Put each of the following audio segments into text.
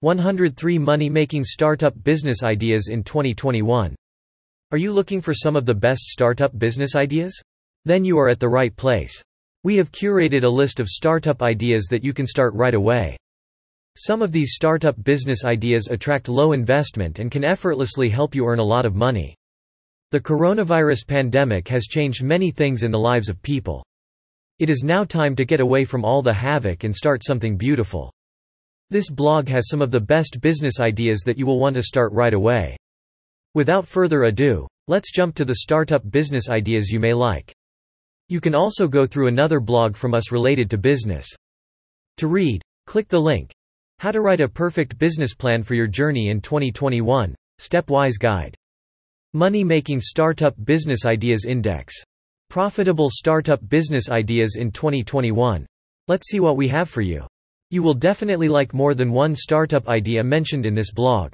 103 Money-Making Startup Business Ideas in 2021. Are you looking for some of the best startup business ideas? Then you are at the right place. We have curated a list of startup ideas that you can start right away. Some of these startup business ideas attract low investment and can effortlessly help you earn a lot of money. The coronavirus pandemic has changed many things in the lives of people. It is now time to get away from all the havoc and start something beautiful. This blog has some of the best business ideas that you will want to start right away. Without further ado, let's jump to the startup business ideas you may like. You can also go through another blog from us related to business. To read, click the link. How to write a perfect business plan for your journey in 2021. Stepwise guide. Money making startup business ideas index. Profitable startup business ideas in 2021. Let's see what we have for you. You will definitely like more than one startup idea mentioned in this blog.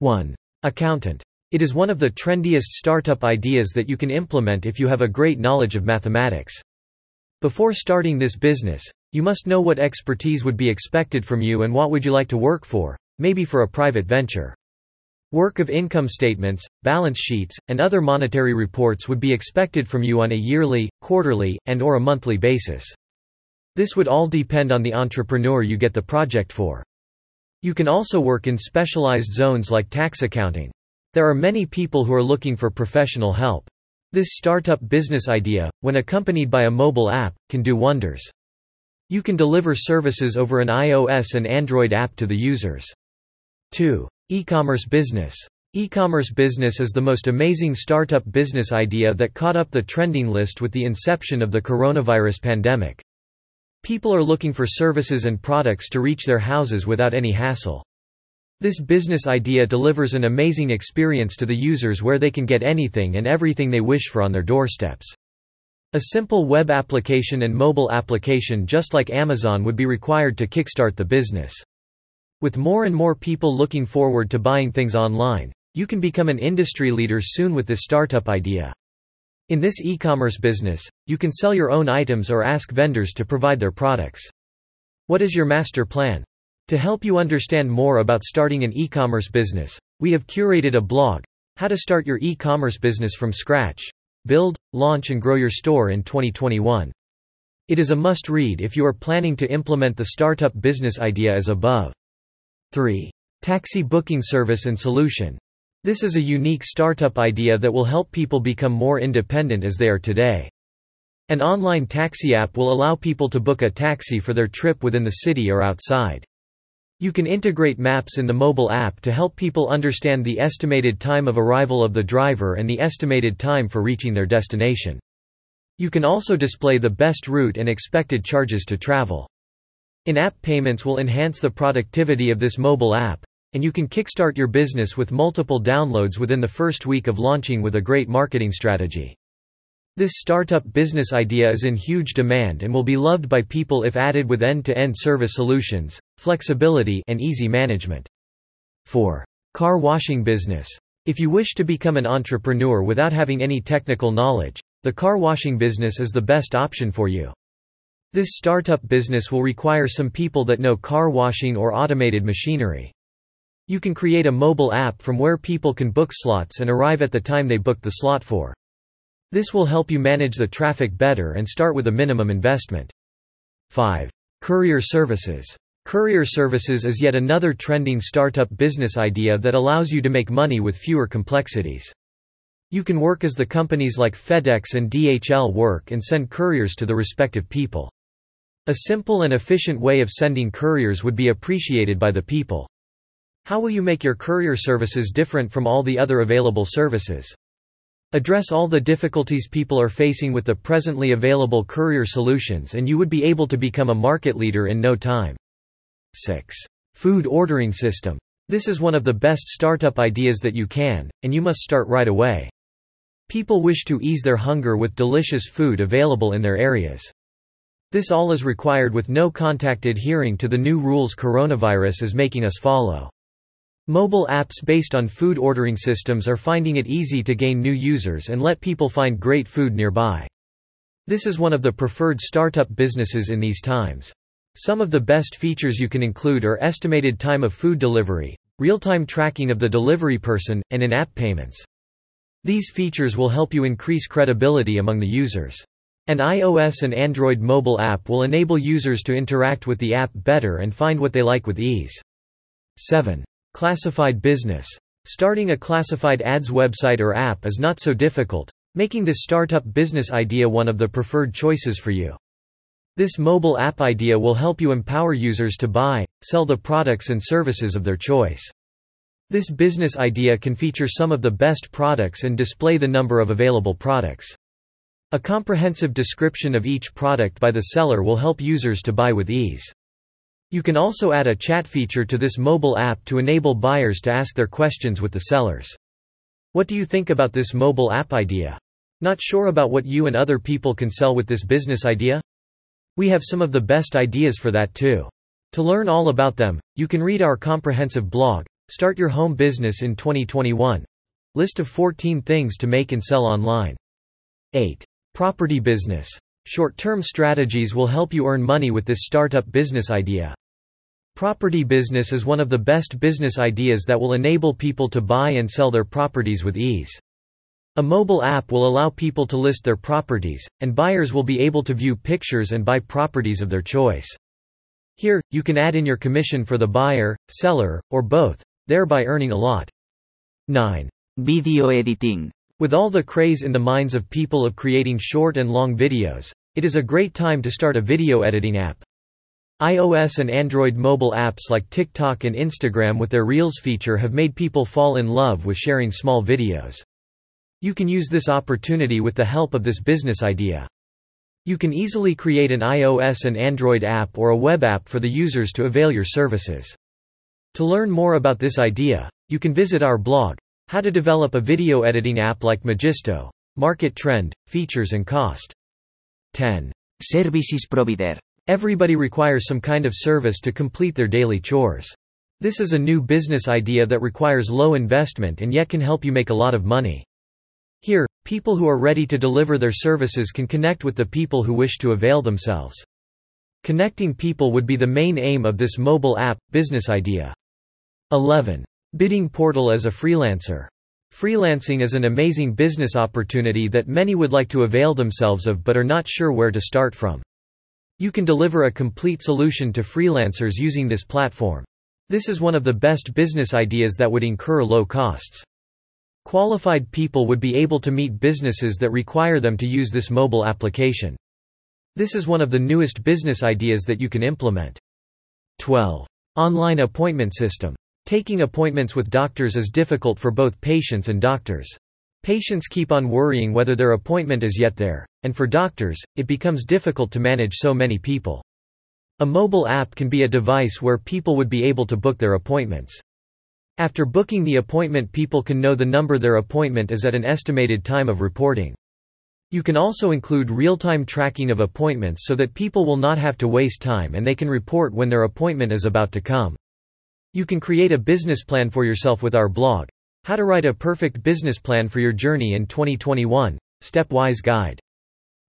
1. Accountant. It is one of the trendiest startup ideas that you can implement if you have a great knowledge of mathematics. Before starting this business, you must know what expertise would be expected from you and what would you like to work for, maybe for a private venture. Work of income statements, balance sheets, and other monetary reports would be expected from you on a yearly, quarterly, and or a monthly basis. This would all depend on the entrepreneur you get the project for. You can also work in specialized zones like tax accounting. There are many people who are looking for professional help. This startup business idea, when accompanied by a mobile app, can do wonders. You can deliver services over an iOS and Android app to the users. 2. E-commerce business. E-commerce business is the most amazing startup business idea that caught up the trending list with the inception of the coronavirus pandemic. People are looking for services and products to reach their houses without any hassle. This business idea delivers an amazing experience to the users where they can get anything and everything they wish for on their doorsteps. A simple web application and mobile application just like Amazon would be required to kickstart the business. With more and more people looking forward to buying things online, you can become an industry leader soon with this startup idea. In this e-commerce business, you can sell your own items or ask vendors to provide their products. What is your master plan? To help you understand more about starting an e-commerce business, we have curated a blog, How to Start Your E-Commerce Business from Scratch. Build, launch and grow your store in 2021. It is a must-read if you are planning to implement the startup business idea as above. 3. Taxi booking service and solution. This is a unique startup idea that will help people become more independent as they are today. An online taxi app will allow people to book a taxi for their trip within the city or outside. You can integrate maps in the mobile app to help people understand the estimated time of arrival of the driver and the estimated time for reaching their destination. You can also display the best route and expected charges to travel. In-app payments will enhance the productivity of this mobile app, and you can kickstart your business with multiple downloads within the first week of launching with a great marketing strategy. This startup business idea is in huge demand and will be loved by people if added with end-to-end service solutions, flexibility and easy management. 4. Car washing business. If you wish to become an entrepreneur without having any technical knowledge, the car washing business is the best option for you. This startup business will require some people that know car washing or automated machinery. You can create a mobile app from where people can book slots and arrive at the time they booked the slot for. This will help you manage the traffic better and start with a minimum investment. 5. Courier services. Courier services is yet another trending startup business idea that allows you to make money with fewer complexities. You can work as the companies like FedEx and DHL work and send couriers to the respective people. A simple and efficient way of sending couriers would be appreciated by the people. How will you make your courier services different from all the other available services? Address all the difficulties people are facing with the presently available courier solutions and you would be able to become a market leader in no time. 6. Food ordering system. This is one of the best startup ideas that you can, and you must start right away. People wish to ease their hunger with delicious food available in their areas. This all is required with no contact adhering to the new rules coronavirus is making us follow. Mobile apps based on food ordering systems are finding it easy to gain new users and let people find great food nearby. This is one of the preferred startup businesses in these times. Some of the best features you can include are estimated time of food delivery, real-time tracking of the delivery person, and in-app payments. These features will help you increase credibility among the users. An iOS and Android mobile app will enable users to interact with the app better and find what they like with ease. 7. Classified business. Starting a classified ads website or app is not so difficult, making this startup business idea one of the preferred choices for you. This mobile app idea will help you empower users to buy, sell the products and services of their choice. This business idea can feature some of the best products and display the number of available products. A comprehensive description of each product by the seller will help users to buy with ease. You can also add a chat feature to this mobile app to enable buyers to ask their questions with the sellers. What do you think about this mobile app idea? Not sure about what you and other people can sell with this business idea? We have some of the best ideas for that too. To learn all about them, you can read our comprehensive blog, Start Your Home Business in 2021. List of 14 things to make and sell online. 8. Property business. Short-term strategies will help you earn money with this startup business idea. Property business is one of the best business ideas that will enable people to buy and sell their properties with ease. A mobile app will allow people to list their properties, and buyers will be able to view pictures and buy properties of their choice. Here, you can add in your commission for the buyer, seller, or both, thereby earning a lot. 9. Video editing. With all the craze in the minds of people of creating short and long videos, it is a great time to start a video editing app. iOS and Android mobile apps like TikTok and Instagram with their Reels feature have made people fall in love with sharing small videos. You can use this opportunity with the help of this business idea. You can easily create an iOS and Android app or a web app for the users to avail your services. To learn more about this idea, you can visit our blog, How to Develop a Video Editing App like Magisto, Market Trend, Features and Cost. 10. Services provider. Everybody requires some kind of service to complete their daily chores. This is a new business idea that requires low investment and yet can help you make a lot of money. Here, people who are ready to deliver their services can connect with the people who wish to avail themselves. Connecting people would be the main aim of this mobile app business idea. 11. Bidding portal as a freelancer. Freelancing is an amazing business opportunity that many would like to avail themselves of but are not sure where to start from. You can deliver a complete solution to freelancers using this platform. This is one of the best business ideas that would incur low costs. Qualified people would be able to meet businesses that require them to use this mobile application. This is one of the newest business ideas that you can implement. 12. Online appointment system. Taking appointments with doctors is difficult for both patients and doctors. Patients keep on worrying whether their appointment is yet there, and for doctors, it becomes difficult to manage so many people. A mobile app can be a device where people would be able to book their appointments. After booking the appointment people can know the number their appointment is at an estimated time of reporting. You can also include real-time tracking of appointments so that people will not have to waste time and they can report when their appointment is about to come. You can create a business plan for yourself with our blog, How to Write a Perfect Business Plan for Your Journey in 2021, Stepwise Guide.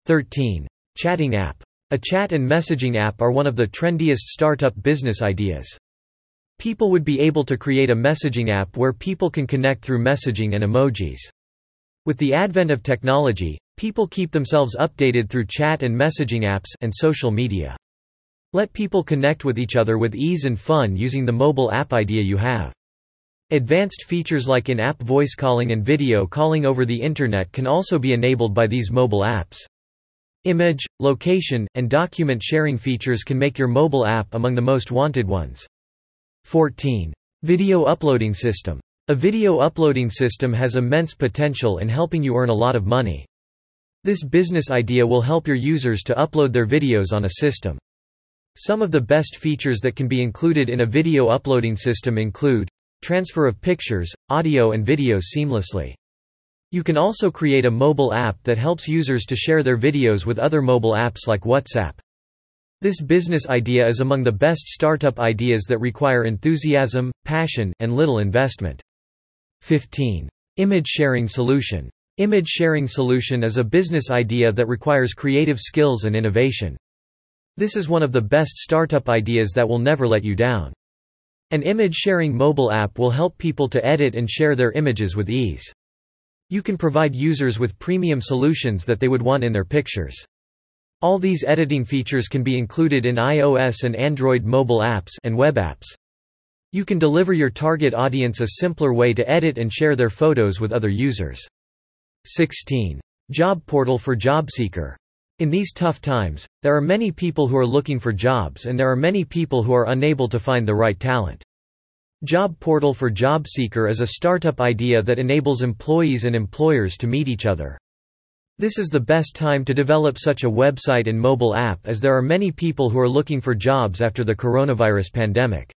13. Chatting app. A chat and messaging app are one of the trendiest startup business ideas. People would be able to create a messaging app where people can connect through messaging and emojis. With the advent of technology, people keep themselves updated through chat and messaging apps and social media. Let people connect with each other with ease and fun using the mobile app idea you have. Advanced features like in-app voice calling and video calling over the Internet can also be enabled by these mobile apps. Image, location, and document sharing features can make your mobile app among the most wanted ones. 14. Video uploading system. A video uploading system has immense potential in helping you earn a lot of money. This business idea will help your users to upload their videos on a system. Some of the best features that can be included in a video uploading system include transfer of pictures, audio and video seamlessly. You can also create a mobile app that helps users to share their videos with other mobile apps like WhatsApp. This business idea is among the best startup ideas that require enthusiasm, passion, and little investment. 15. Image sharing solution. Image sharing solution is a business idea that requires creative skills and innovation. This is one of the best startup ideas that will never let you down. An image sharing mobile app will help people to edit and share their images with ease. You can provide users with premium solutions that they would want in their pictures. All these editing features can be included in iOS and Android mobile apps and web apps. You can deliver your target audience a simpler way to edit and share their photos with other users. 16. Job portal for job seeker. In these tough times, there are many people who are looking for jobs and there are many people who are unable to find the right talent. Job Portal for Job Seeker is a startup idea that enables employees and employers to meet each other. This is the best time to develop such a website and mobile app as there are many people who are looking for jobs after the coronavirus pandemic.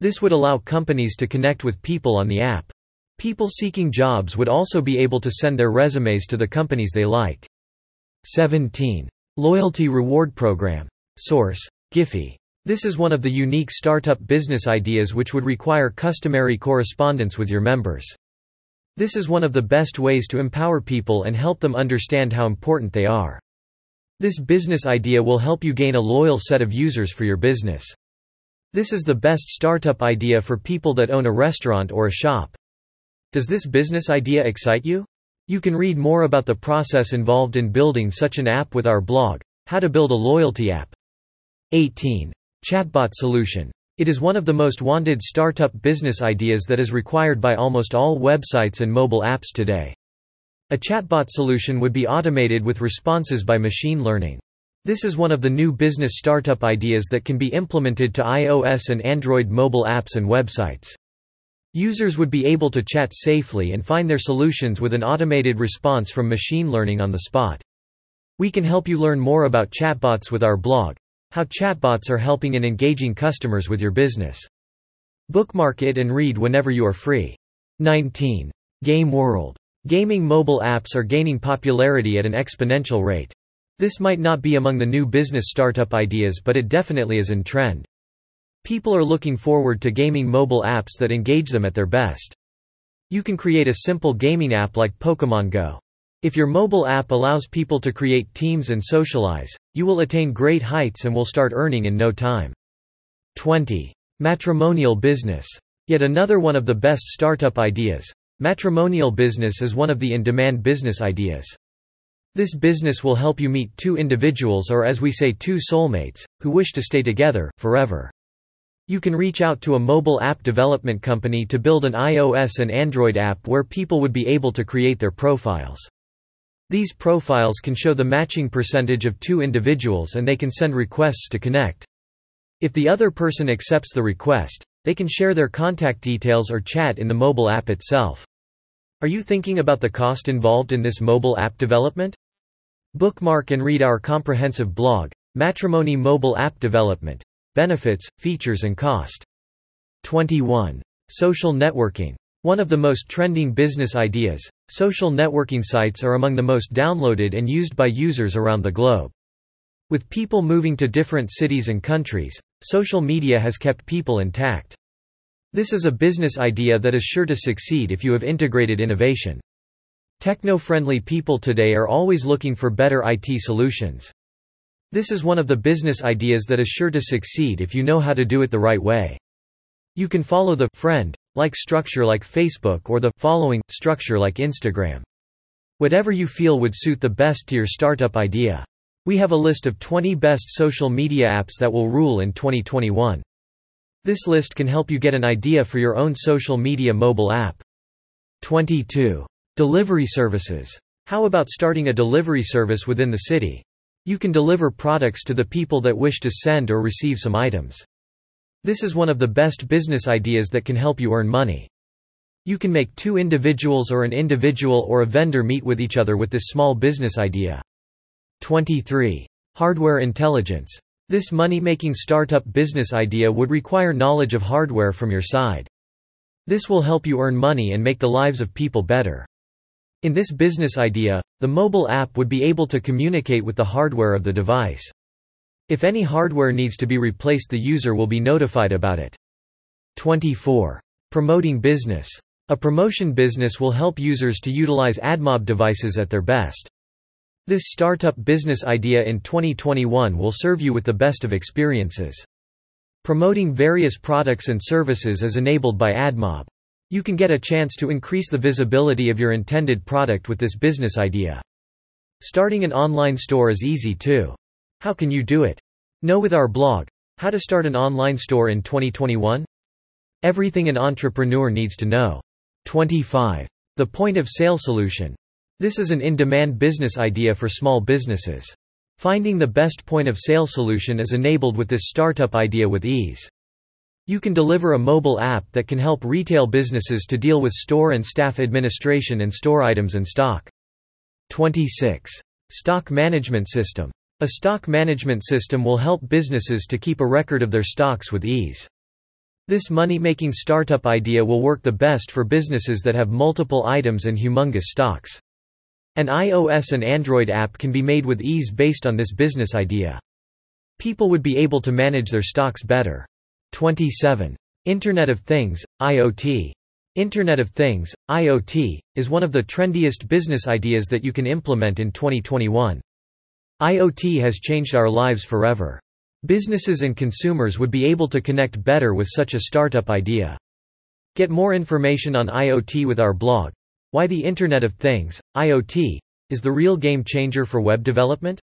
This would allow companies to connect with people on the app. People seeking jobs would also be able to send their resumes to the companies they like. 17. Loyalty Reward Program. Source. Giphy. This is one of the unique startup business ideas which would require customary correspondence with your members. This is one of the best ways to empower people and help them understand how important they are. This business idea will help you gain a loyal set of users for your business. This is the best startup idea for people that own a restaurant or a shop. Does this business idea excite you? You can read more about the process involved in building such an app with our blog, How to Build a Loyalty App. 18. Chatbot Solution. It is one of the most wanted startup business ideas that is required by almost all websites and mobile apps today. A chatbot solution would be automated with responses by machine learning. This is one of the new business startup ideas that can be implemented to iOS and Android mobile apps and websites. Users would be able to chat safely and find their solutions with an automated response from machine learning on the spot. We can help you learn more about chatbots with our blog, How Chatbots Are Helping and Engaging Customers with Your Business. Bookmark it and read whenever you are free. 19. Game World. Gaming mobile apps are gaining popularity at an exponential rate. This might not be among the new business startup ideas but it definitely is in trend. People are looking forward to gaming mobile apps that engage them at their best. You can create a simple gaming app like Pokemon Go. If your mobile app allows people to create teams and socialize, you will attain great heights and will start earning in no time. 20. Matrimonial business. Yet another one of the best startup ideas. Matrimonial business is one of the in-demand business ideas. This business will help you meet two individuals or as we say two soulmates, who wish to stay together, forever. You can reach out to a mobile app development company to build an iOS and Android app where people would be able to create their profiles. These profiles can show the matching percentage of two individuals and they can send requests to connect. If the other person accepts the request, they can share their contact details or chat in the mobile app itself. Are you thinking about the cost involved in this mobile app development? Bookmark and read our comprehensive blog, Matrimony Mobile App Development. Benefits, Features and Cost. 21. Social networking. One of the most trending business ideas, social networking sites are among the most downloaded and used by users around the globe. With people moving to different cities and countries, social media has kept people intact. This is a business idea that is sure to succeed if you have integrated innovation. Techno-friendly people today are always looking for better IT solutions. This is one of the business ideas that is sure to succeed if you know how to do it the right way. You can follow the friend like structure like Facebook or the following structure like Instagram. Whatever you feel would suit the best to your startup idea. We have a list of 20 best social media apps that will rule in 2021. This list can help you get an idea for your own social media mobile app. 22. Delivery services. How about starting a delivery service within the city? You can deliver products to the people that wish to send or receive some items. This is one of the best business ideas that can help you earn money. You can make two individuals or an individual or a vendor meet with each other with this small business idea. 23. Hardware intelligence. This money-making startup business idea would require knowledge of hardware from your side. This will help you earn money and make the lives of people better. In this business idea, the mobile app would be able to communicate with the hardware of the device. If any hardware needs to be replaced the user will be notified about it. 24. Promoting business. A promotion business will help users to utilize AdMob devices at their best. This startup business idea in 2021 will serve you with the best of experiences. Promoting various products and services is enabled by AdMob. You can get a chance to increase the visibility of your intended product with this business idea. Starting an online store is easy too. How can you do it? Know with our blog, How to Start an Online Store in 2021? Everything an entrepreneur needs to know. 25. The point of sale solution. This is an in-demand business idea for small businesses. Finding the best point of sale solution is enabled with this startup idea with ease. You can deliver a mobile app that can help retail businesses to deal with store and staff administration and store items and stock. 26. Stock Management System. A stock management system will help businesses to keep a record of their stocks with ease. This money-making startup idea will work the best for businesses that have multiple items and humongous stocks. An iOS and Android app can be made with ease based on this business idea. People would be able to manage their stocks better. 27. Internet of Things, IoT. Internet of Things, IoT, is one of the trendiest business ideas that you can implement in 2021. IoT has changed our lives forever. Businesses and consumers would be able to connect better with such a startup idea. Get more information on IoT with our blog. Why the Internet of Things, IoT, is the real game changer for web development?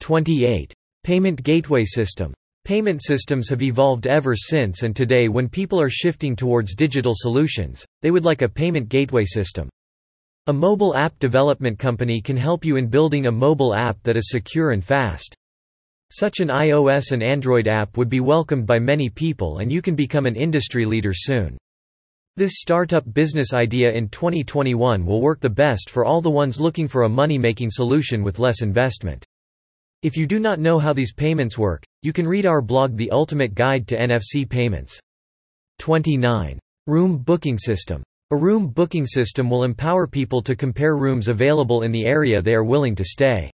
28. Payment Gateway System. Payment systems have evolved ever since and today when people are shifting towards digital solutions, they would like a payment gateway system. A mobile app development company can help you in building a mobile app that is secure and fast. Such an iOS and Android app would be welcomed by many people and you can become an industry leader soon. This startup business idea in 2021 will work the best for all the ones looking for a money-making solution with less investment. If you do not know how these payments work, you can read our blog The Ultimate Guide to NFC Payments. 29. Room Booking System. A room booking system will empower people to compare rooms available in the area they are willing to stay.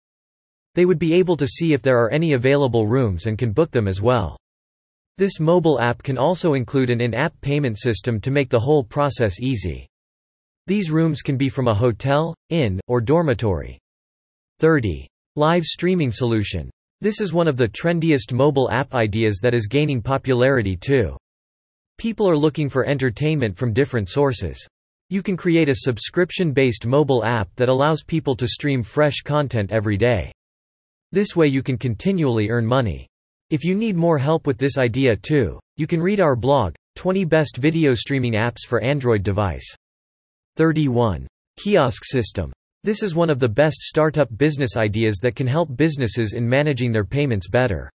They would be able to see if there are any available rooms and can book them as well. This mobile app can also include an in-app payment system to make the whole process easy. These rooms can be from a hotel, inn, or dormitory. 30. Live streaming solution. This is one of the trendiest mobile app ideas that is gaining popularity too. People are looking for entertainment from different sources. You can create a subscription-based mobile app that allows people to stream fresh content every day. This way you can continually earn money. If you need more help with this idea too, you can read our blog, 20 Best Video Streaming Apps for Android Device. 31. Kiosk System. This is one of the best startup business ideas that can help businesses in managing their payments better.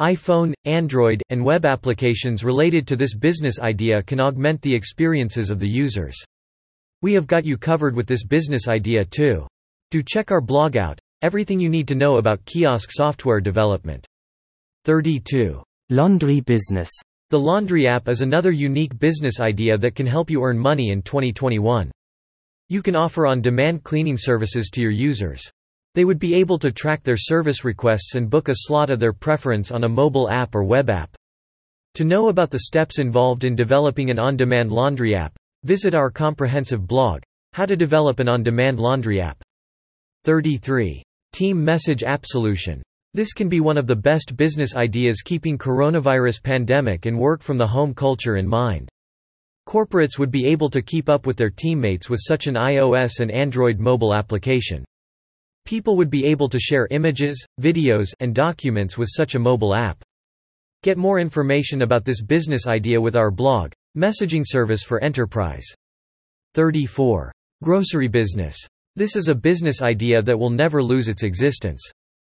iPhone, Android, and web applications related to this business idea can augment the experiences of the users. We have got you covered with this business idea too. Do check our blog out, everything you need to know about kiosk software development. 32. Laundry Business. The Laundry app is another unique business idea that can help you earn money in 2021. You can offer on-demand cleaning services to your users. They would be able to track their service requests and book a slot of their preference on a mobile app or web app. To know about the steps involved in developing an on-demand laundry app, visit our comprehensive blog, How to Develop an On-Demand Laundry App. 33. Team Message App Solution. This can be one of the best business ideas keeping coronavirus pandemic and work from the home culture in mind. Corporates would be able to keep up with their teammates with such an iOS and Android mobile application. People would be able to share images, videos, and documents with such a mobile app. Get more information about this business idea with our blog, Messaging Service for Enterprise. 34. Grocery Business. This is a business idea that will never lose its existence.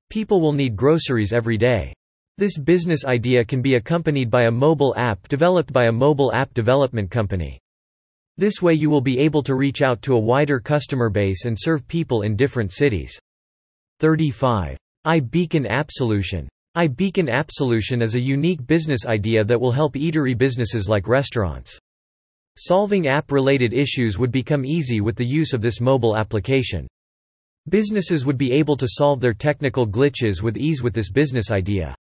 People will need groceries every day. This business idea can be accompanied by a mobile app developed by a mobile app development company. This way you will be able to reach out to a wider customer base and serve people in different cities. 35. iBeacon App Solution. iBeacon App Solution is a unique business idea that will help eatery businesses like restaurants. Solving app-related issues would become easy with the use of this mobile application. Businesses would be able to solve their technical glitches with ease with this business idea.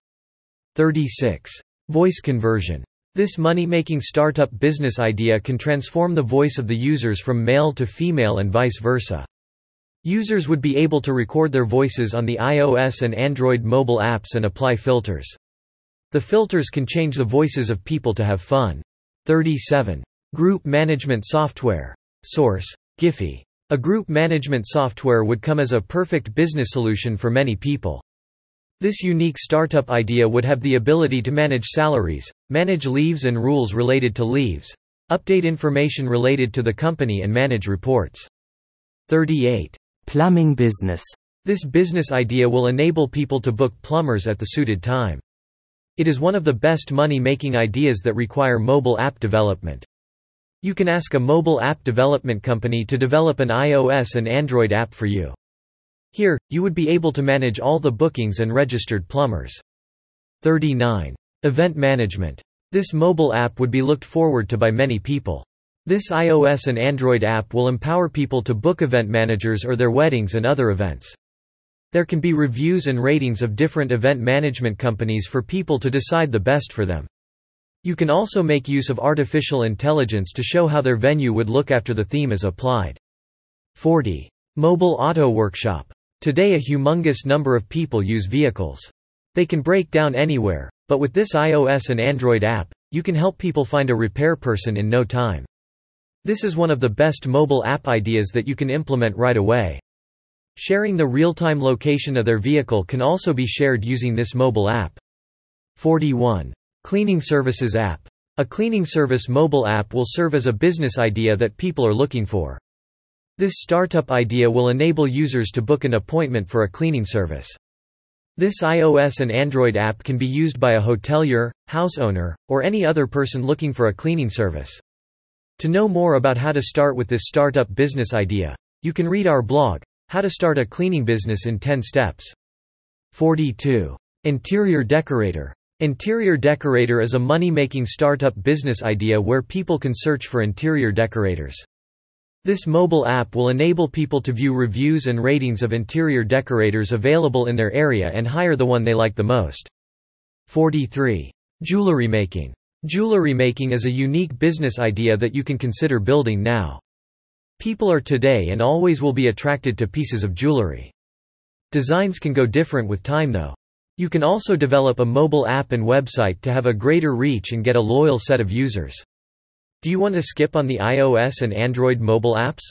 36. Voice conversion. This money-making startup business idea can transform the voice of the users from male to female and vice versa. Users would be able to record their voices on the iOS and Android mobile apps and apply filters. The filters can change the voices of people to have fun. 37. Group management software. Source: Giphy. A group management software would come as a perfect business solution for many people. This unique startup idea would have the ability to manage salaries, manage leaves and rules related to leaves, update information related to the company and manage reports. 38. Plumbing business. This business idea will enable people to book plumbers at the suited time. It is one of the best money-making ideas that require mobile app development. You can ask a mobile app development company to develop an iOS and Android app for you. Here, you would be able to manage all the bookings and registered plumbers. 39. Event management. This mobile app would be looked forward to by many people. This iOS and Android app will empower people to book event managers or their weddings and other events. There can be reviews and ratings of different event management companies for people to decide the best for them. You can also make use of artificial intelligence to show how their venue would look after the theme is applied. 40. Mobile Auto Workshop. Today a humongous number of people use vehicles. They can break down anywhere, but with this iOS and Android app, you can help people find a repair person in no time. This is one of the best mobile app ideas that you can implement right away. Sharing the real-time location of their vehicle can also be shared using this mobile app. 41. Cleaning Services app. A cleaning service mobile app will serve as a business idea that people are looking for. This startup idea will enable users to book an appointment for a cleaning service. This iOS and Android app can be used by a hotelier, house owner, or any other person looking for a cleaning service. To know more about how to start with this startup business idea, you can read our blog, How to Start a Cleaning Business in 10 Steps. 42. Interior Decorator. Interior Decorator is a money-making startup business idea where people can search for interior decorators. This mobile app will enable people to view reviews and ratings of interior decorators available in their area and hire the one they like the most. 43. Jewelry making. Jewelry making is a unique business idea that you can consider building now. People are today and always will be attracted to pieces of jewelry. Designs can go different with time though. You can also develop a mobile app and website to have a greater reach and get a loyal set of users. Do you want to skip on the iOS and Android mobile apps?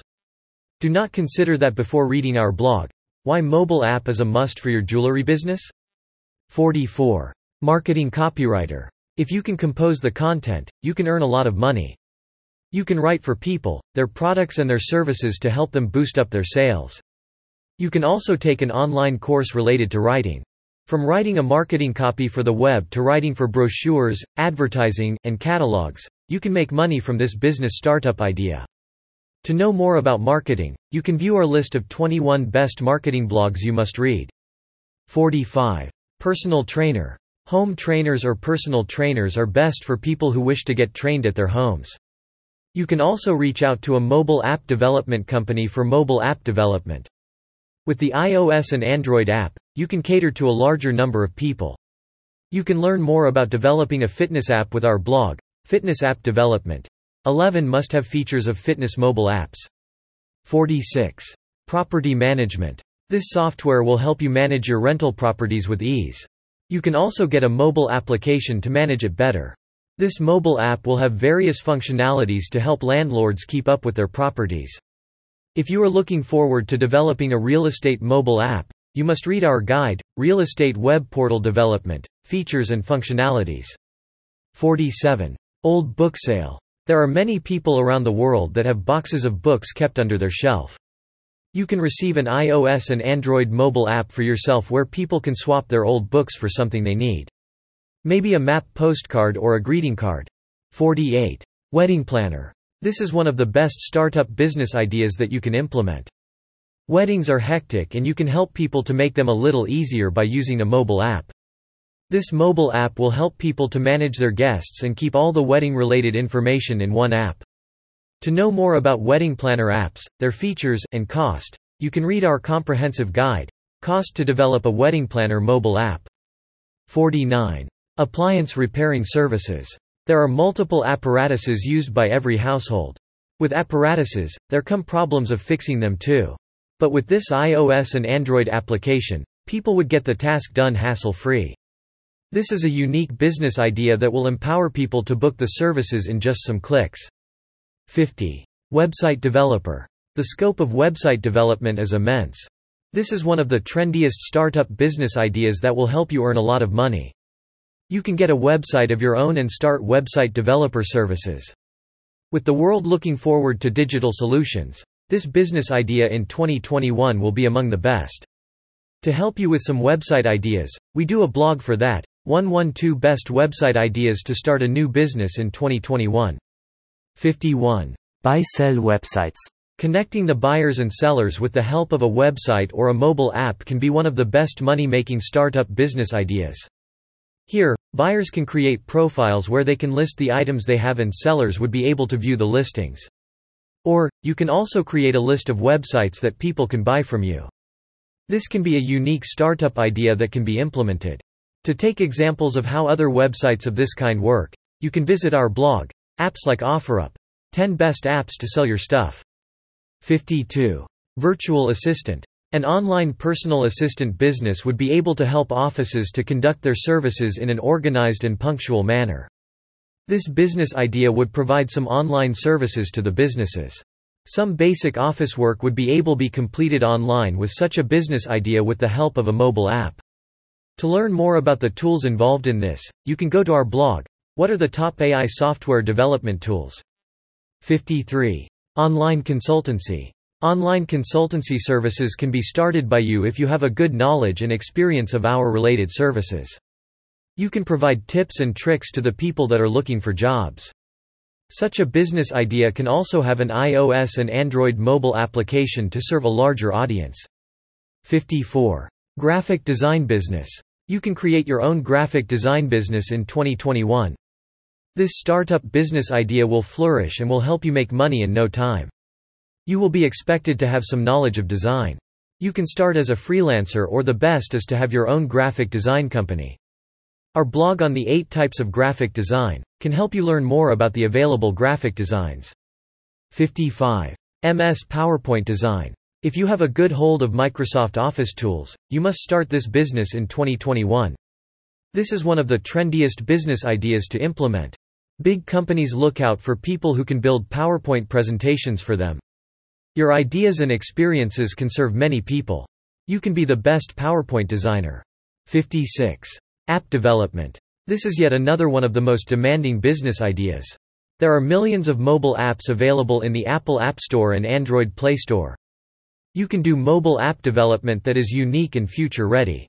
Do not consider that before reading our blog. Why mobile app is a must for your jewelry business? 44. Marketing copywriter. If you can compose the content, you can earn a lot of money. You can write for people, their products and their services to help them boost up their sales. You can also take an online course related to writing. From writing a marketing copy for the web to writing for brochures, advertising, and catalogs, you can make money from this business startup idea. To know more about marketing, you can view our list of 21 best marketing blogs you must read. 45. Personal trainer. Home trainers or personal trainers are best for people who wish to get trained at their homes. You can also reach out to a mobile app development company for mobile app development. With the iOS and Android app, you can cater to a larger number of people. You can learn more about developing a fitness app with our blog, Fitness App Development. 11 must-have features of fitness mobile apps. 46. Property Management. This software will help you manage your rental properties with ease. You can also get a mobile application to manage it better. This mobile app will have various functionalities to help landlords keep up with their properties. If you are looking forward to developing a real estate mobile app, you must read our guide, Real Estate Web Portal Development, Features and Functionalities. 47. Old book sale. There are many people around the world that have boxes of books kept under their shelf. You can receive an iOS and Android mobile app for yourself where people can swap their old books for something they need. Maybe a map postcard or a greeting card. 48. Wedding planner. This is one of the best startup business ideas that you can implement. Weddings are hectic and you can help people to make them a little easier by using a mobile app. This mobile app will help people to manage their guests and keep all the wedding-related information in one app. To know more about wedding planner apps, their features, and cost, you can read our comprehensive guide, Cost to develop a wedding planner mobile app. 49. Appliance repairing services. There are multiple apparatuses used by every household. With apparatuses, there come problems of fixing them too. But with this iOS and Android application, people would get the task done hassle-free. This is a unique business idea that will empower people to book the services in just some clicks. 50. Website developer. The scope of website development is immense. This is one of the trendiest startup business ideas that will help you earn a lot of money. You can get a website of your own and start website developer services. With the world looking forward to digital solutions, this business idea in 2021 will be among the best. To help you with some website ideas, we do a blog for that 112 Best Website Ideas to Start a New Business in 2021. 51. Buy sell websites. Connecting the buyers and sellers with the help of a website or a mobile app can be one of the best money making startup business ideas. Here, buyers can create profiles where they can list the items they have and sellers would be able to view the listings. Or, you can also create a list of websites that people can buy from you. This can be a unique startup idea that can be implemented. To take examples of how other websites of this kind work, you can visit our blog, Apps like OfferUp 10 Best Apps to Sell Your Stuff. 52. Virtual Assistant. An online personal assistant business would be able to help offices to conduct their services in an organized and punctual manner. This business idea would provide some online services to the businesses. Some basic office work would be able to be completed online with such a business idea with the help of a mobile app. To learn more about the tools involved in this, you can go to our blog, What are the top AI software development tools? 53. Online consultancy. Online consultancy services can be started by you if you have a good knowledge and experience of our related services. You can provide tips and tricks to the people that are looking for jobs. Such a business idea can also have an iOS and Android mobile application to serve a larger audience. 54. Graphic design business. You can create your own graphic design business in 2021. This startup business idea will flourish and will help you make money in no time. You will be expected to have some knowledge of design. You can start as a freelancer or the best is to have your own graphic design company. Our blog on the 8 types of graphic design can help you learn more about the available graphic designs. 55. MS PowerPoint design. If you have a good hold of Microsoft Office tools, you must start this business in 2021. This is one of the trendiest business ideas to implement. Big companies look out for people who can build PowerPoint presentations for them. Your ideas and experiences can serve many people. You can be the best PowerPoint designer. 56. App development. This is yet another one of the most demanding business ideas. There are millions of mobile apps available in the Apple App Store and Android Play Store. You can do mobile app development that is unique and future ready.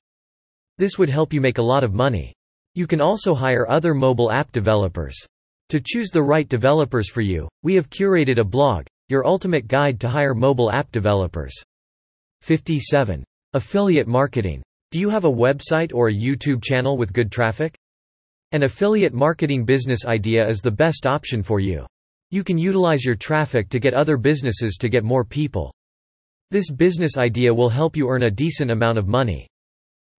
This would help you make a lot of money. You can also hire other mobile app developers. To choose the right developers for you, we have curated a blog, Your Ultimate Guide to Hire Mobile App Developers. 57. Affiliate marketing. Do you have a website or a YouTube channel with good traffic? An affiliate marketing business idea is the best option for you. You can utilize your traffic to get other businesses to get more people. This business idea will help you earn a decent amount of money.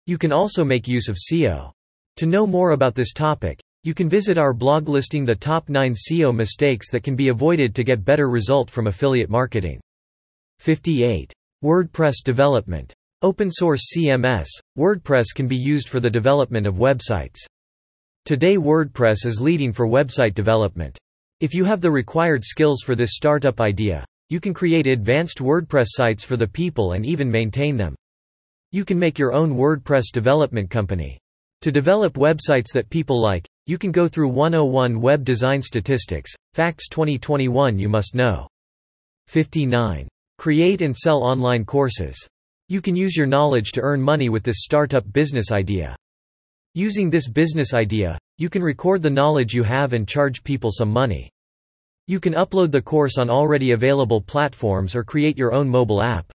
You can also make use of SEO. To know more about this topic, you can visit our blog listing the top 9 SEO mistakes that can be avoided to get better result from affiliate marketing. 58. WordPress development. Open source CMS, WordPress can be used for the development of websites. Today WordPress is leading for website development. If you have the required skills for this startup idea, you can create advanced WordPress sites for the people and even maintain them. You can make your own WordPress development company. To develop websites that people like, you can go through 101 Web Design Statistics, Facts 2021 you must know. 59. Create and sell online courses. You can use your knowledge to earn money with this startup business idea. Using this business idea, you can record the knowledge you have and charge people some money. You can upload the course on already available platforms or create your own mobile app.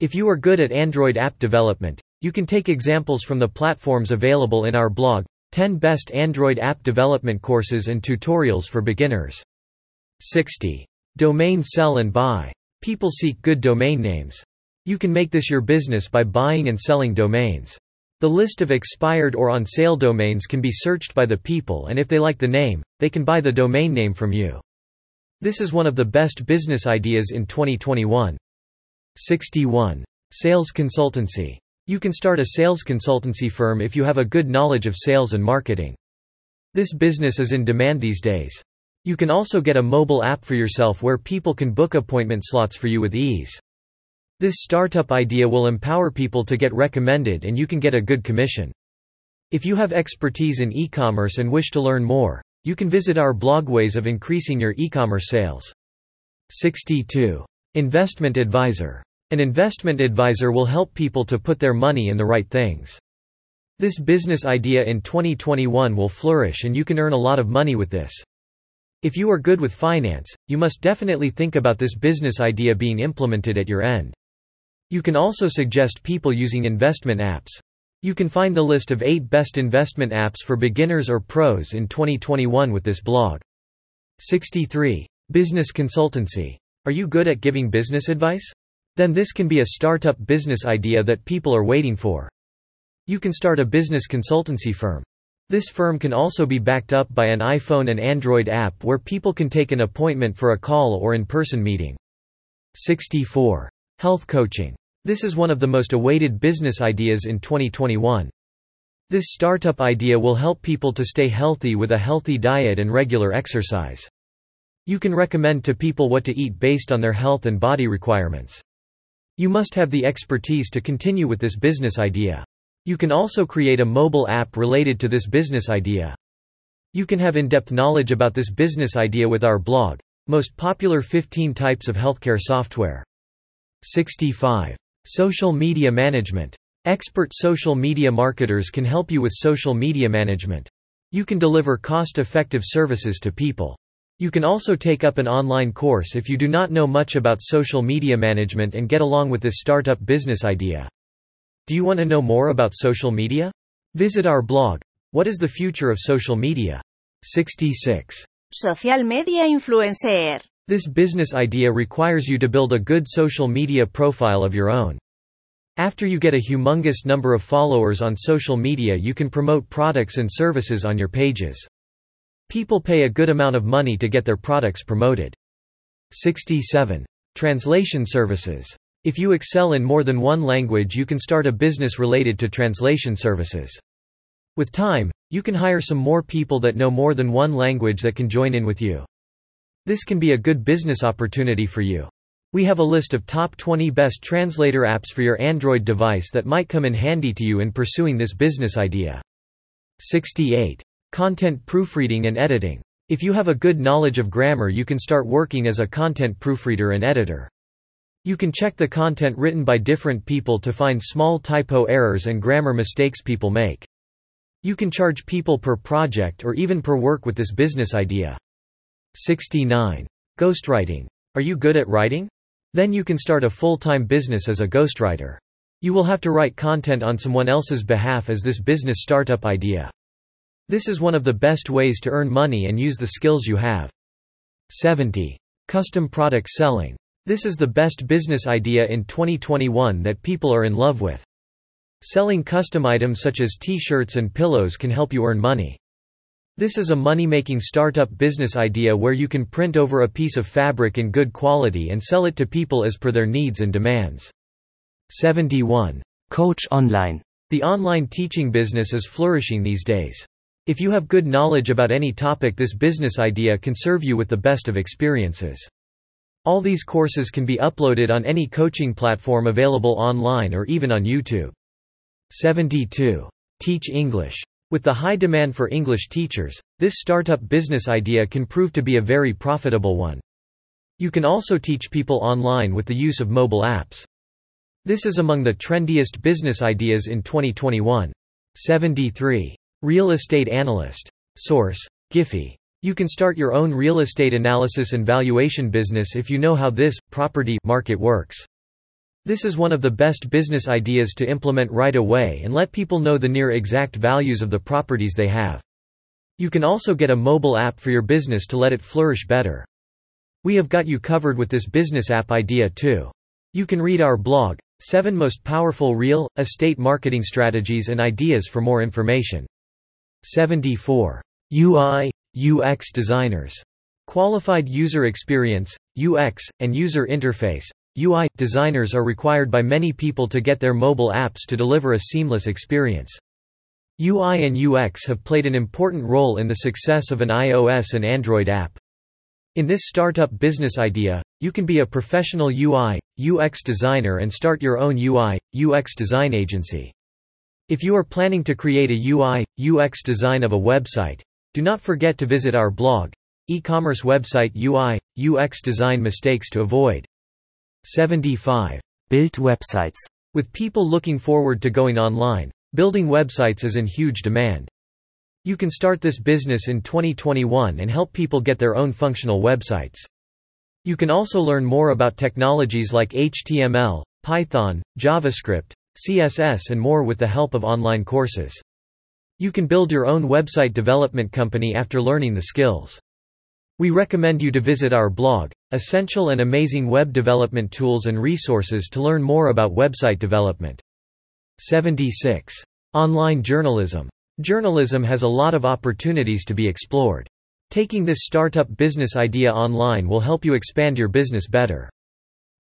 If you are good at Android app development, you can take examples from the platforms available in our blog 10 Best Android App Development Courses and Tutorials for Beginners. 60. Domain Sell and Buy. People seek good domain names. You can make this your business by buying and selling domains. The list of expired or on sale domains can be searched by the people and if they like the name, they can buy the domain name from you. This is one of the best business ideas in 2021. 61. Sales consultancy. You can start a sales consultancy firm if you have a good knowledge of sales and marketing. This business is in demand these days. You can also get a mobile app for yourself where people can book appointment slots for you with ease. This startup idea will empower people to get recommended and you can get a good commission. If you have expertise in e-commerce and wish to learn more, you can visit our blog Ways of Increasing Your E-commerce Sales. 62. Investment Advisor. An investment advisor will help people to put their money in the right things. This business idea in 2021 will flourish and you can earn a lot of money with this. If you are good with finance, you must definitely think about this business idea being implemented at your end. You can also suggest people using investment apps. You can find the list of 8 best investment apps for beginners or pros in 2021 with this blog. 63. Business consultancy. Are you good at giving business advice? Then this can be a startup business idea that people are waiting for. You can start a business consultancy firm. This firm can also be backed up by an iPhone and Android app where people can take an appointment for a call or in-person meeting. 64. Health coaching. This is one of the most awaited business ideas in 2021. This startup idea will help people to stay healthy with a healthy diet and regular exercise. You can recommend to people what to eat based on their health and body requirements. You must have the expertise to continue with this business idea. You can also create a mobile app related to this business idea. You can have in-depth knowledge about this business idea with our blog, Most Popular 15 Types of Healthcare Software. 65. Social media management. Expert social media marketers can help you with social media management. You can deliver cost-effective services to people. You can also take up an online course if you do not know much about social media management and get along with this startup business idea. Do you want to know more about social media? Visit our blog. What is the future of social media? 66. Social media influencer. This business idea requires you to build a good social media profile of your own. After you get a humongous number of followers on social media you can promote products and services on your pages. People pay a good amount of money to get their products promoted. 67. Translation services. If you excel in more than one language you can start a business related to translation services. With time, you can hire some more people that know more than one language that can join in with you. This can be a good business opportunity for you. We have a list of top 20 best translator apps for your Android device that might come in handy to you in pursuing this business idea. 68. Content proofreading and editing. If you have a good knowledge of grammar you can start working as a content proofreader and editor. You can check the content written by different people to find small typo errors and grammar mistakes people make. You can charge people per project or even per work with this business idea. 69. Ghostwriting. Are you good at writing? Then you can start a full-time business as a ghostwriter. You will have to write content on someone else's behalf as this business startup idea. This is one of the best ways to earn money and use the skills you have. 70. Custom product selling. This is the best business idea in 2021 that people are in love with. Selling custom items such as t-shirts and pillows can help you earn money. This is a money-making startup business idea where you can print over a piece of fabric in good quality and sell it to people as per their needs and demands. 71. Coach online. The online teaching business is flourishing these days. If you have good knowledge about any topic this business idea can serve you with the best of experiences. All these courses can be uploaded on any coaching platform available online or even on YouTube. 72. Teach English. With the high demand for English teachers, this startup business idea can prove to be a very profitable one. You can also teach people online with the use of mobile apps. This is among the trendiest business ideas in 2021. 73. Real estate analyst. Source. Giphy. You can start your own real estate analysis and valuation business if you know how this property market works. This is one of the best business ideas to implement right away and let people know the near exact values of the properties they have. You can also get a mobile app for your business to let it flourish better. We have got you covered with this business app idea too. You can read our blog, 7 Most Powerful Real Estate Marketing Strategies and Ideas for more information. 74. UI, UX Designers. Qualified User Experience, UX, and User Interface UI, designers are required by many people to get their mobile apps to deliver a seamless experience. UI and UX have played an important role in the success of an iOS and Android app. In this startup business idea, you can be a professional UI, UX designer and start your own UI, UX design agency. If you are planning to create a UI, UX design of a website, do not forget to visit our blog, e-commerce website UI, UX design mistakes to avoid. 75. Built websites. With people looking forward to going online, building websites is in huge demand. You can start this business in 2021 and help people get their own functional websites. You can also learn more about technologies like HTML, Python, JavaScript, CSS and more with the help of online courses. You can build your own website development company after learning the skills. We recommend you to visit our blog, Essential and Amazing Web Development Tools and Resources to learn more about website development. 76. Online journalism. Journalism has a lot of opportunities to be explored. Taking this startup business idea online will help you expand your business better.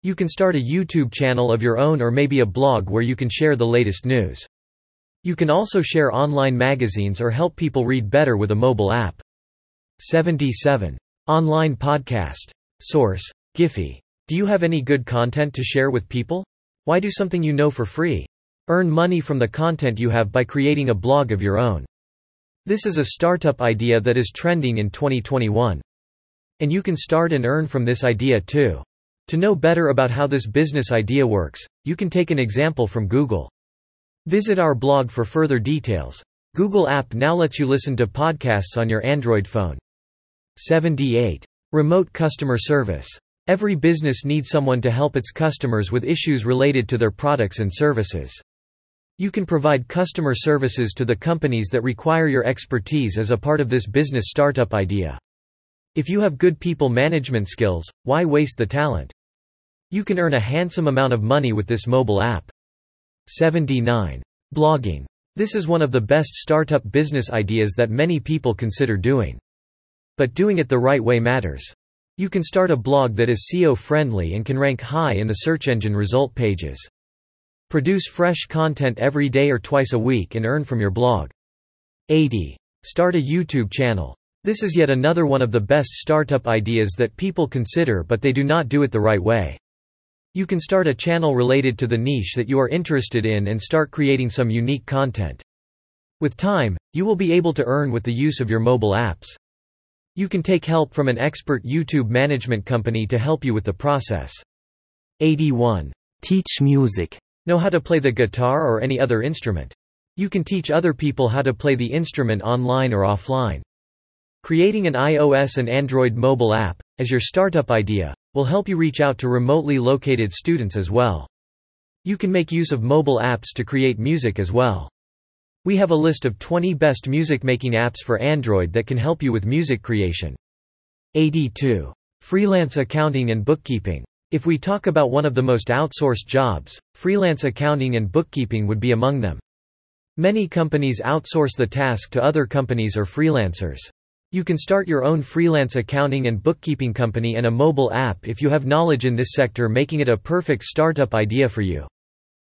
You can start a YouTube channel of your own or maybe a blog where you can share the latest news. You can also share online magazines or help people read better with a mobile app. 77. Online podcast. Source. Giphy. Do you have any good content to share with people? Why do something you know for free? Earn money from the content you have by creating a blog of your own. This is a startup idea that is trending in 2021. And you can start and earn from this idea too. To know better about how this business idea works, you can take an example from Google. Visit our blog for further details. Google app now lets you listen to podcasts on your Android phone. 78. Remote customer service. Every business needs someone to help its customers with issues related to their products and services. You can provide customer services to the companies that require your expertise as a part of this business startup idea. If you have good people management skills, why waste the talent? You can earn a handsome amount of money with this mobile app. 79. Blogging. This is one of the best startup business ideas that many people consider doing. But doing it the right way matters. You can start a blog that is SEO friendly and can rank high in the search engine result pages. Produce fresh content every day or twice a week and earn from your blog. 80. Start a YouTube channel. This is yet another one of the best startup ideas that people consider but they do not do it the right way. You can start a channel related to the niche that you are interested in and start creating some unique content. With time, you will be able to earn with the use of your mobile apps. You can take help from an expert YouTube management company to help you with the process. 81. Teach music. Know how to play the guitar or any other instrument. You can teach other people how to play the instrument online or offline. Creating an iOS and Android mobile app, as your startup idea, will help you reach out to remotely located students as well. You can make use of mobile apps to create music as well. We have a list of 20 best music making apps for Android that can help you with music creation. 82. Freelance accounting and bookkeeping. If we talk about one of the most outsourced jobs, freelance accounting and bookkeeping would be among them. Many companies outsource the task to other companies or freelancers. You can start your own freelance accounting and bookkeeping company and a mobile app if you have knowledge in this sector making it a perfect startup idea for you.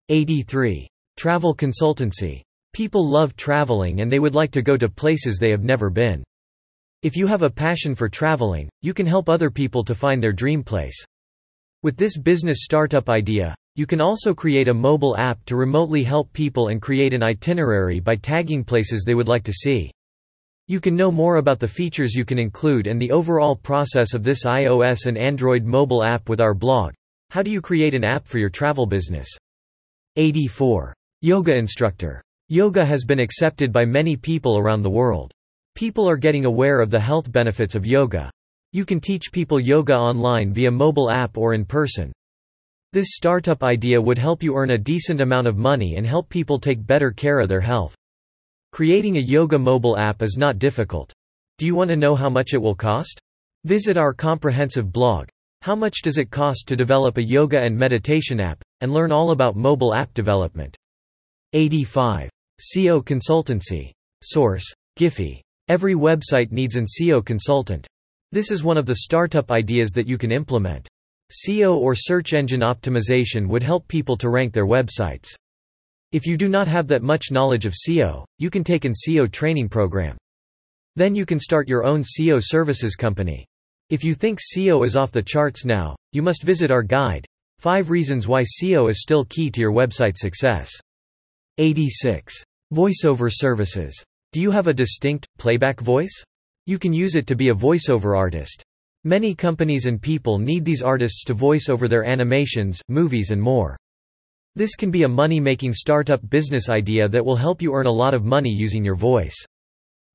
83. Travel consultancy. People love traveling and they would like to go to places they have never been. If you have a passion for traveling, you can help other people to find their dream place. With this business startup idea, you can also create a mobile app to remotely help people and create an itinerary by tagging places they would like to see. You can know more about the features you can include and the overall process of this iOS and Android mobile app with our blog. How do you create an app for your travel business? 84. Yoga instructor. Yoga has been accepted by many people around the world. People are getting aware of the health benefits of yoga. You can teach people yoga online via mobile app or in person. This startup idea would help you earn a decent amount of money and help people take better care of their health. Creating a yoga mobile app is not difficult. Do you want to know how much it will cost? Visit our comprehensive blog. How much does it cost to develop a yoga and meditation app? And learn all about mobile app development. 85. SEO consultancy. Source. Giphy. Every website needs an SEO consultant. This is one of the startup ideas that you can implement. SEO or search engine optimization would help people to rank their websites. If you do not have that much knowledge of SEO, you can take an SEO training program. Then you can start your own SEO services company. If you think SEO is off the charts now, you must visit our guide 5 Reasons Why SEO is Still Key to Your Website Success. 86. Voiceover Services. Do you have a distinct, playback voice? You can use it to be a voiceover artist. Many companies and people need these artists to voice over their animations, movies, and more. This can be a money making startup business idea that will help you earn a lot of money using your voice.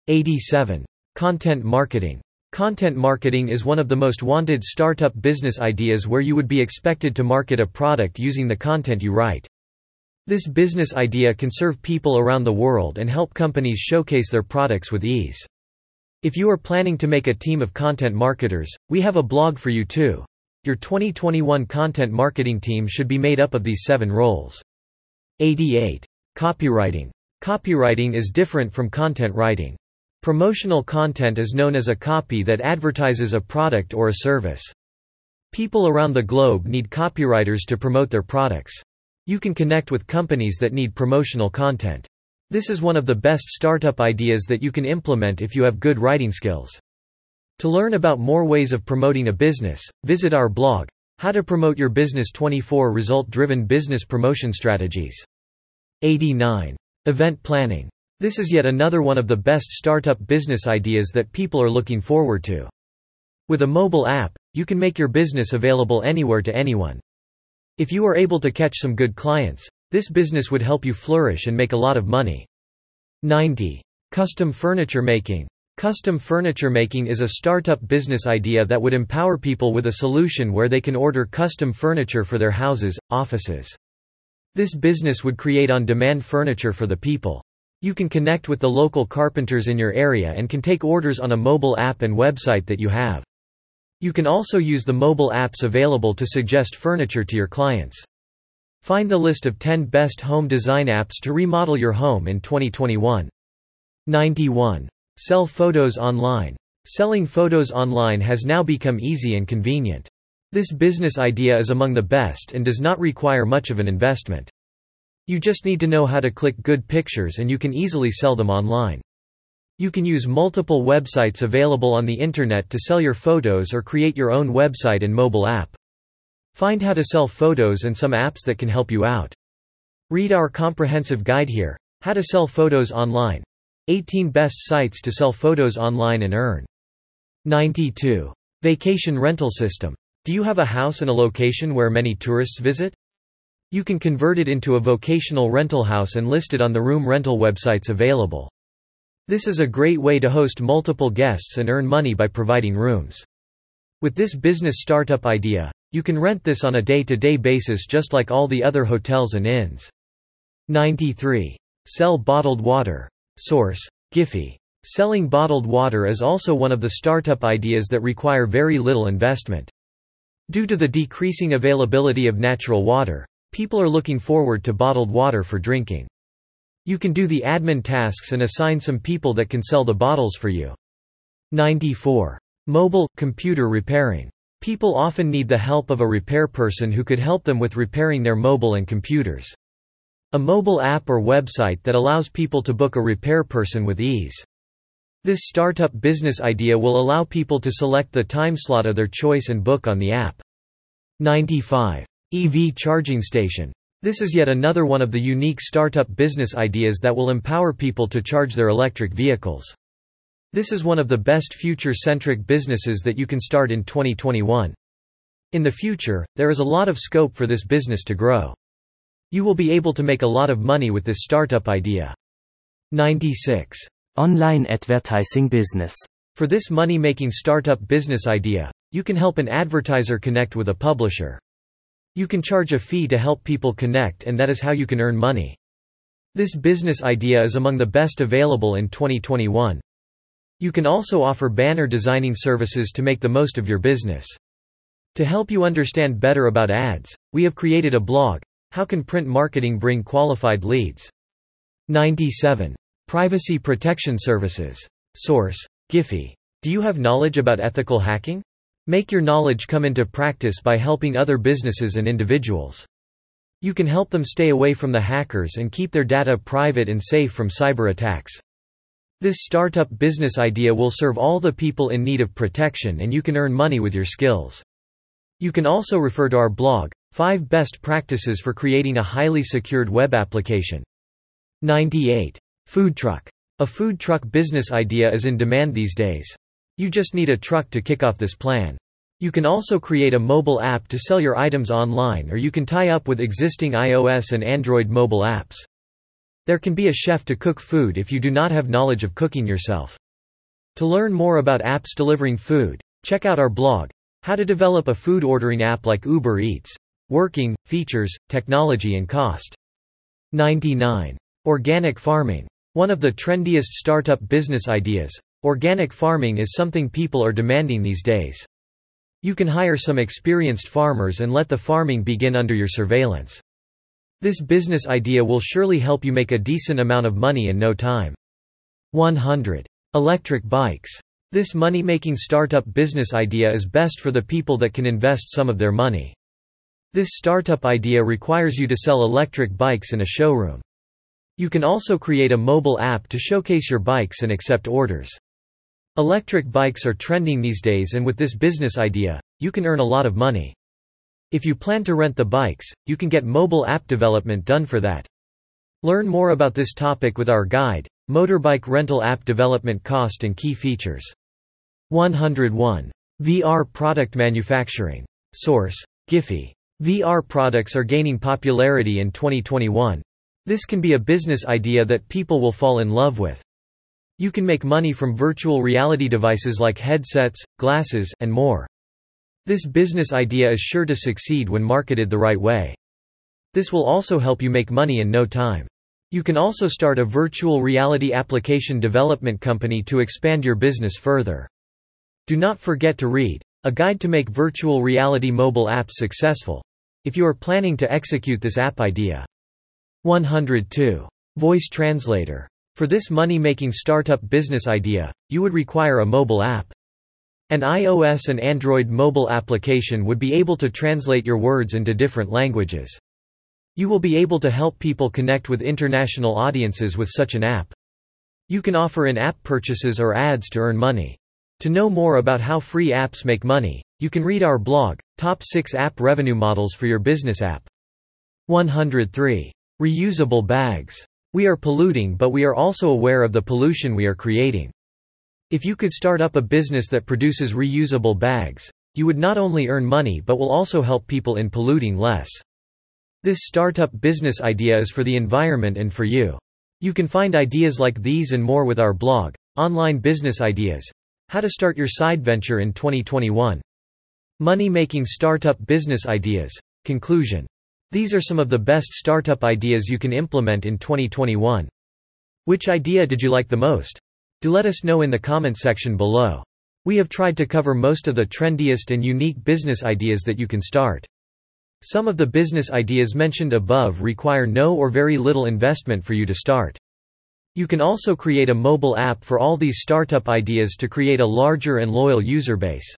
87. Content marketing. Content marketing is one of the most wanted startup business ideas where you would be expected to market a product using the content you write. This business idea can serve people around the world and help companies showcase their products with ease. If you are planning to make a team of content marketers, we have a blog for you too. Your 2021 content marketing team should be made up of these seven roles. 88. Copywriting. Copywriting is different from content writing. Promotional content is known as a copy that advertises a product or a service. People around the globe need copywriters to promote their products. You can connect with companies that need promotional content. This is one of the best startup ideas that you can implement if you have good writing skills. To learn about more ways of promoting a business, visit our blog, How to Promote Your Business 24 Result Driven Business Promotion Strategies. 89. Event planning. This is yet another one of the best startup business ideas that people are looking forward to. With a mobile app, you can make your business available anywhere to anyone. If you are able to catch some good clients, this business would help you flourish and make a lot of money. 90. Custom furniture making. Custom furniture making is a startup business idea that would empower people with a solution where they can order custom furniture for their houses, offices. This business would create on-demand furniture for the people. You can connect with the local carpenters in your area and can take orders on a mobile app and website that you have. You can also use the mobile apps available to suggest furniture to your clients. Find the list of 10 best home design apps to remodel your home in 2021. 91. Sell photos online. Selling photos online has now become easy and convenient. This business idea is among the best and does not require much of an investment. You just need to know how to click good pictures and you can easily sell them online. You can use multiple websites available on the internet to sell your photos or create your own website and mobile app. Find how to sell photos and some apps that can help you out. Read our comprehensive guide here, How to Sell Photos Online. 18 Best Sites to Sell Photos Online and Earn. 92. Vacation Rental System. Do you have a house in a location where many tourists visit? You can convert it into a vocational rental house and list it on the room rental websites available. This is a great way to host multiple guests and earn money by providing rooms. With this business startup idea, you can rent this on a day-to-day basis just like all the other hotels and inns. 93. Sell bottled water. Source: Giphy. Selling bottled water is also one of the startup ideas that require very little investment. Due to the decreasing availability of natural water, people are looking forward to bottled water for drinking. You can do the admin tasks and assign some people that can sell the bottles for you. 94. Mobile, computer repairing. People often need the help of a repair person who could help them with repairing their mobile and computers. A mobile app or website that allows people to book a repair person with ease. This startup business idea will allow people to select the time slot of their choice and book on the app. 95. EV charging station. This is yet another one of the unique startup business ideas that will empower people to charge their electric vehicles. This is one of the best future-centric businesses that you can start in 2021. In the future, there is a lot of scope for this business to grow. You will be able to make a lot of money with this startup idea. 96. Online Advertising Business. For this money-making startup business idea, you can help an advertiser connect with a publisher. You can charge a fee to help people connect and that is how you can earn money. This business idea is among the best available in 2021. You can also offer banner designing services to make the most of your business. To help you understand better about ads, we have created a blog, How Can Print Marketing Bring Qualified Leads? 97. Privacy Protection Services. Source: Giphy. Do you have knowledge about ethical hacking? Make your knowledge come into practice by helping other businesses and individuals. You can help them stay away from the hackers and keep their data private and safe from cyber attacks. This startup business idea will serve all the people in need of protection and you can earn money with your skills. You can also refer to our blog, 5 Best Practices for Creating a Highly Secured Web Application. 98. Food truck. A food truck business idea is in demand these days. You just need a truck to kick off this plan. You can also create a mobile app to sell your items online or you can tie up with existing iOS and Android mobile apps. There can be a chef to cook food if you do not have knowledge of cooking yourself. To learn more about apps delivering food, check out our blog, How to Develop a Food Ordering App like Uber Eats. Working, Features, Technology and Cost. 99. Organic Farming. One of the trendiest startup business ideas, organic farming is something people are demanding these days. You can hire some experienced farmers and let the farming begin under your surveillance. This business idea will surely help you make a decent amount of money in no time. 100. Electric bikes. This money-making startup business idea is best for the people that can invest some of their money. This startup idea requires you to sell electric bikes in a showroom. You can also create a mobile app to showcase your bikes and accept orders. Electric bikes are trending these days and with this business idea, you can earn a lot of money. If you plan to rent the bikes, you can get mobile app development done for that. Learn more about this topic with our guide, Motorbike Rental App Development Cost and Key Features. 101. VR Product Manufacturing. Source, Giphy. VR products are gaining popularity in 2021. This can be a business idea that people will fall in love with. You can make money from virtual reality devices like headsets, glasses, and more. This business idea is sure to succeed when marketed the right way. This will also help you make money in no time. You can also start a virtual reality application development company to expand your business further. Do not forget to read A Guide to Make Virtual Reality Mobile Apps Successful if you are planning to execute this app idea. 102. Voice Translator for this money-making startup business idea, you would require a mobile app. An iOS and Android mobile application would be able to translate your words into different languages. You will be able to help people connect with international audiences with such an app. You can offer in-app purchases or ads to earn money. To know more about how free apps make money, you can read our blog, Top 6 App Revenue Models for Your Business App. 103. Reusable Bags. We are polluting but we are also aware of the pollution we are creating. If you could start up a business that produces reusable bags, you would not only earn money but will also help people in polluting less. This startup business idea is for the environment and for you. You can find ideas like these and more with our blog, Online Business Ideas How to Start Your Side Venture in 2021. Money Making Startup Business Ideas. Conclusion these are some of the best startup ideas you can implement in 2021. Which idea did you like the most? Do let us know in the comment section below. We have tried to cover most of the trendiest and unique business ideas that you can start. Some of the business ideas mentioned above require no or very little investment for you to start. You can also create a mobile app for all these startup ideas to create a larger and loyal user base.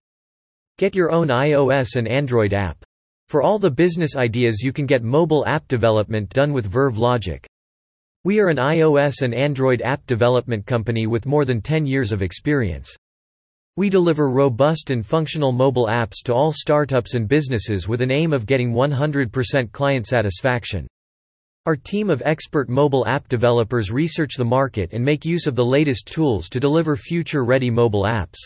Get your own iOS and Android app. For all the business ideas you can get mobile app development done with Verve Logic. We are an iOS and Android app development company with more than 10 years of experience. We deliver robust and functional mobile apps to all startups and businesses with an aim of getting 100% client satisfaction. Our team of expert mobile app developers research the market and make use of the latest tools to deliver future-ready mobile apps.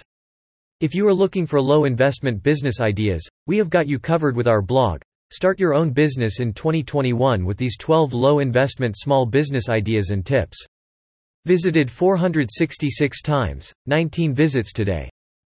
If you are looking for low investment business ideas, we have got you covered with our blog. Start your own business in 2021 with these 12 low investment small business ideas and tips. Visited 466 times, 19 visits today.